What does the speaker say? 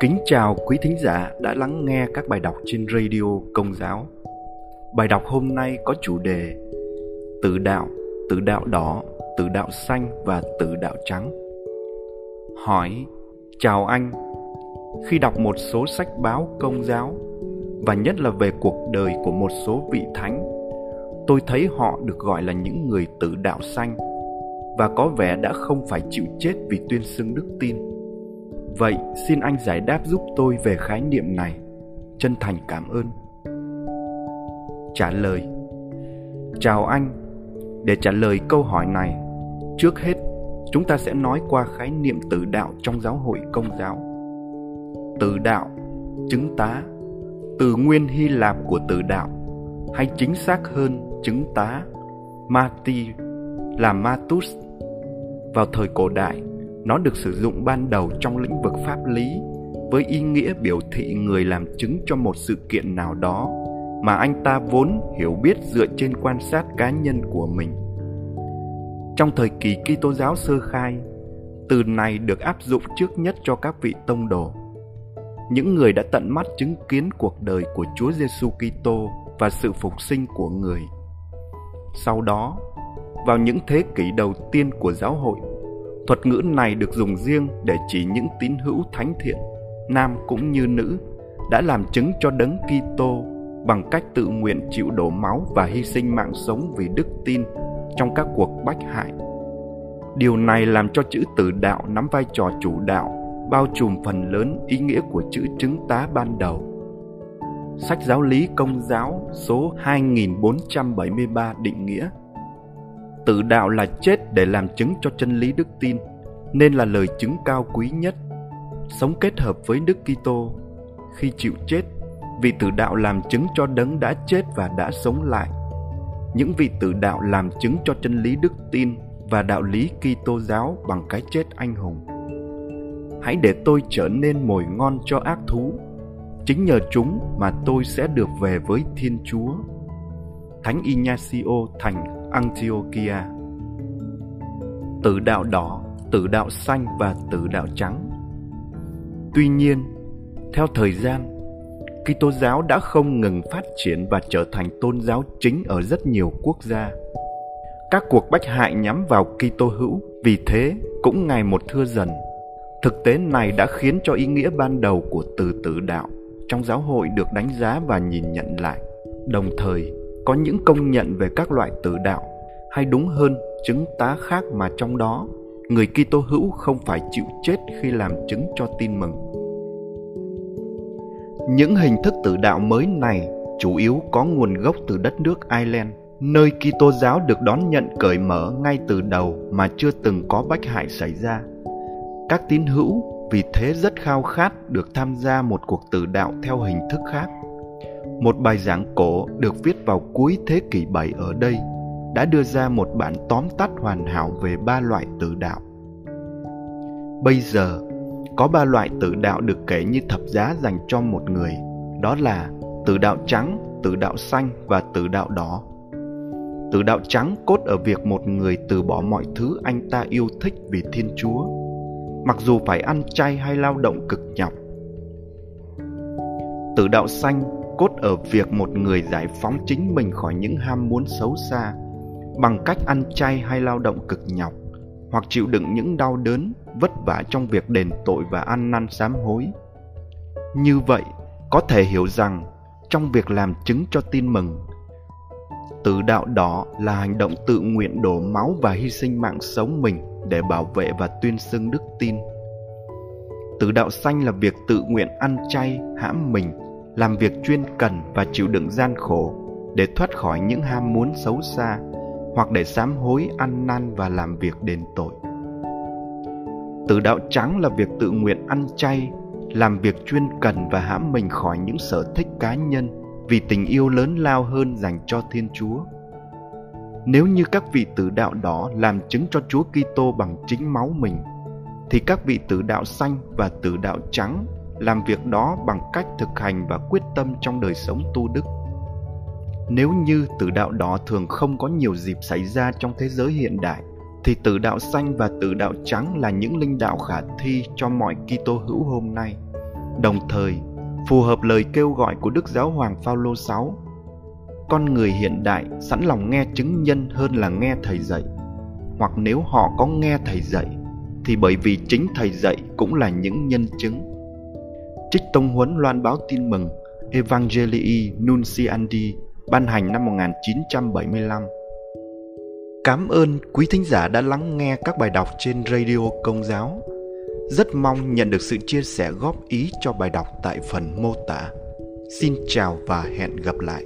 Kính chào quý thính giả đã lắng nghe các bài đọc trên radio Công giáo. Bài đọc hôm nay có chủ đề tử đạo, tử đạo đỏ, tử đạo xanh và tử đạo trắng. Hỏi, chào anh, khi đọc một số sách báo công giáo và nhất là về cuộc đời của một số vị thánh, tôi thấy họ được gọi là những người tử đạo xanh và có vẻ đã không phải chịu chết vì tuyên xưng đức tin Vậy xin anh giải đáp giúp tôi về khái niệm này. Chân thành cảm ơn. Trả lời Chào anh. Để trả lời câu hỏi này, trước hết chúng ta sẽ nói qua khái niệm tử đạo trong giáo hội công giáo. tử đạo, chứng tá, từ nguyên Hy Lạp của tử đạo, hay chính xác hơn chứng tá, Mati là Matus. Vào thời cổ đại, nó được sử dụng ban đầu trong lĩnh vực pháp lý với ý nghĩa biểu thị người làm chứng cho một sự kiện nào đó mà anh ta vốn hiểu biết dựa trên quan sát cá nhân của mình. Trong thời kỳ Kitô giáo sơ khai, từ này được áp dụng trước nhất cho các vị tông đồ. Những người đã tận mắt chứng kiến cuộc đời của Chúa Giêsu Kitô và sự phục sinh của người. Sau đó, vào những thế kỷ đầu tiên của giáo hội, Thuật ngữ này được dùng riêng để chỉ những tín hữu thánh thiện, nam cũng như nữ, đã làm chứng cho đấng Kitô bằng cách tự nguyện chịu đổ máu và hy sinh mạng sống vì đức tin trong các cuộc bách hại. Điều này làm cho chữ tử đạo nắm vai trò chủ đạo, bao trùm phần lớn ý nghĩa của chữ chứng tá ban đầu. Sách giáo lý công giáo số 2473 định nghĩa Tự đạo là chết để làm chứng cho chân lý đức tin, nên là lời chứng cao quý nhất. Sống kết hợp với Đức Kitô, khi chịu chết, vị tử đạo làm chứng cho đấng đã chết và đã sống lại. Những vị tử đạo làm chứng cho chân lý đức tin và đạo lý Kitô giáo bằng cái chết anh hùng. Hãy để tôi trở nên mồi ngon cho ác thú. Chính nhờ chúng mà tôi sẽ được về với Thiên Chúa. Thánh Ignacio thành Antiochia Tử đạo đỏ, tử đạo xanh và tử đạo trắng Tuy nhiên, theo thời gian, Kitô giáo đã không ngừng phát triển và trở thành tôn giáo chính ở rất nhiều quốc gia. Các cuộc bách hại nhắm vào Kitô hữu vì thế cũng ngày một thưa dần. Thực tế này đã khiến cho ý nghĩa ban đầu của từ tử đạo trong giáo hội được đánh giá và nhìn nhận lại. Đồng thời, có những công nhận về các loại tử đạo hay đúng hơn chứng tá khác mà trong đó người Kitô hữu không phải chịu chết khi làm chứng cho tin mừng. Những hình thức tử đạo mới này chủ yếu có nguồn gốc từ đất nước Ireland, nơi Kitô giáo được đón nhận cởi mở ngay từ đầu mà chưa từng có bách hại xảy ra. Các tín hữu vì thế rất khao khát được tham gia một cuộc tử đạo theo hình thức khác một bài giảng cổ được viết vào cuối thế kỷ 7 ở đây đã đưa ra một bản tóm tắt hoàn hảo về ba loại tự đạo. Bây giờ, có ba loại tự đạo được kể như thập giá dành cho một người, đó là tự đạo trắng, tự đạo xanh và tự đạo đỏ. Tự đạo trắng cốt ở việc một người từ bỏ mọi thứ anh ta yêu thích vì Thiên Chúa, mặc dù phải ăn chay hay lao động cực nhọc. Tự đạo xanh cốt ở việc một người giải phóng chính mình khỏi những ham muốn xấu xa bằng cách ăn chay hay lao động cực nhọc hoặc chịu đựng những đau đớn, vất vả trong việc đền tội và ăn năn sám hối. Như vậy, có thể hiểu rằng trong việc làm chứng cho tin mừng tự đạo đó là hành động tự nguyện đổ máu và hy sinh mạng sống mình để bảo vệ và tuyên xưng đức tin. Tự đạo xanh là việc tự nguyện ăn chay, hãm mình làm việc chuyên cần và chịu đựng gian khổ để thoát khỏi những ham muốn xấu xa hoặc để sám hối ăn năn và làm việc đền tội. Tử đạo trắng là việc tự nguyện ăn chay, làm việc chuyên cần và hãm mình khỏi những sở thích cá nhân vì tình yêu lớn lao hơn dành cho Thiên Chúa. Nếu như các vị tử đạo đó làm chứng cho Chúa Kitô bằng chính máu mình, thì các vị tử đạo xanh và tử đạo trắng làm việc đó bằng cách thực hành và quyết tâm trong đời sống tu đức nếu như tử đạo đó thường không có nhiều dịp xảy ra trong thế giới hiện đại thì tử đạo xanh và tử đạo trắng là những linh đạo khả thi cho mọi Kitô hữu hôm nay. Đồng thời, phù hợp lời kêu gọi của Đức Giáo Hoàng Phaolô VI, con người hiện đại sẵn lòng nghe chứng nhân hơn là nghe thầy dạy. Hoặc nếu họ có nghe thầy dạy, thì bởi vì chính thầy dạy cũng là những nhân chứng. Trích Tông Huấn loan báo tin mừng, Evangelii Nunciandi ban hành năm 1975. Cảm ơn quý thính giả đã lắng nghe các bài đọc trên Radio Công giáo. Rất mong nhận được sự chia sẻ góp ý cho bài đọc tại phần mô tả. Xin chào và hẹn gặp lại.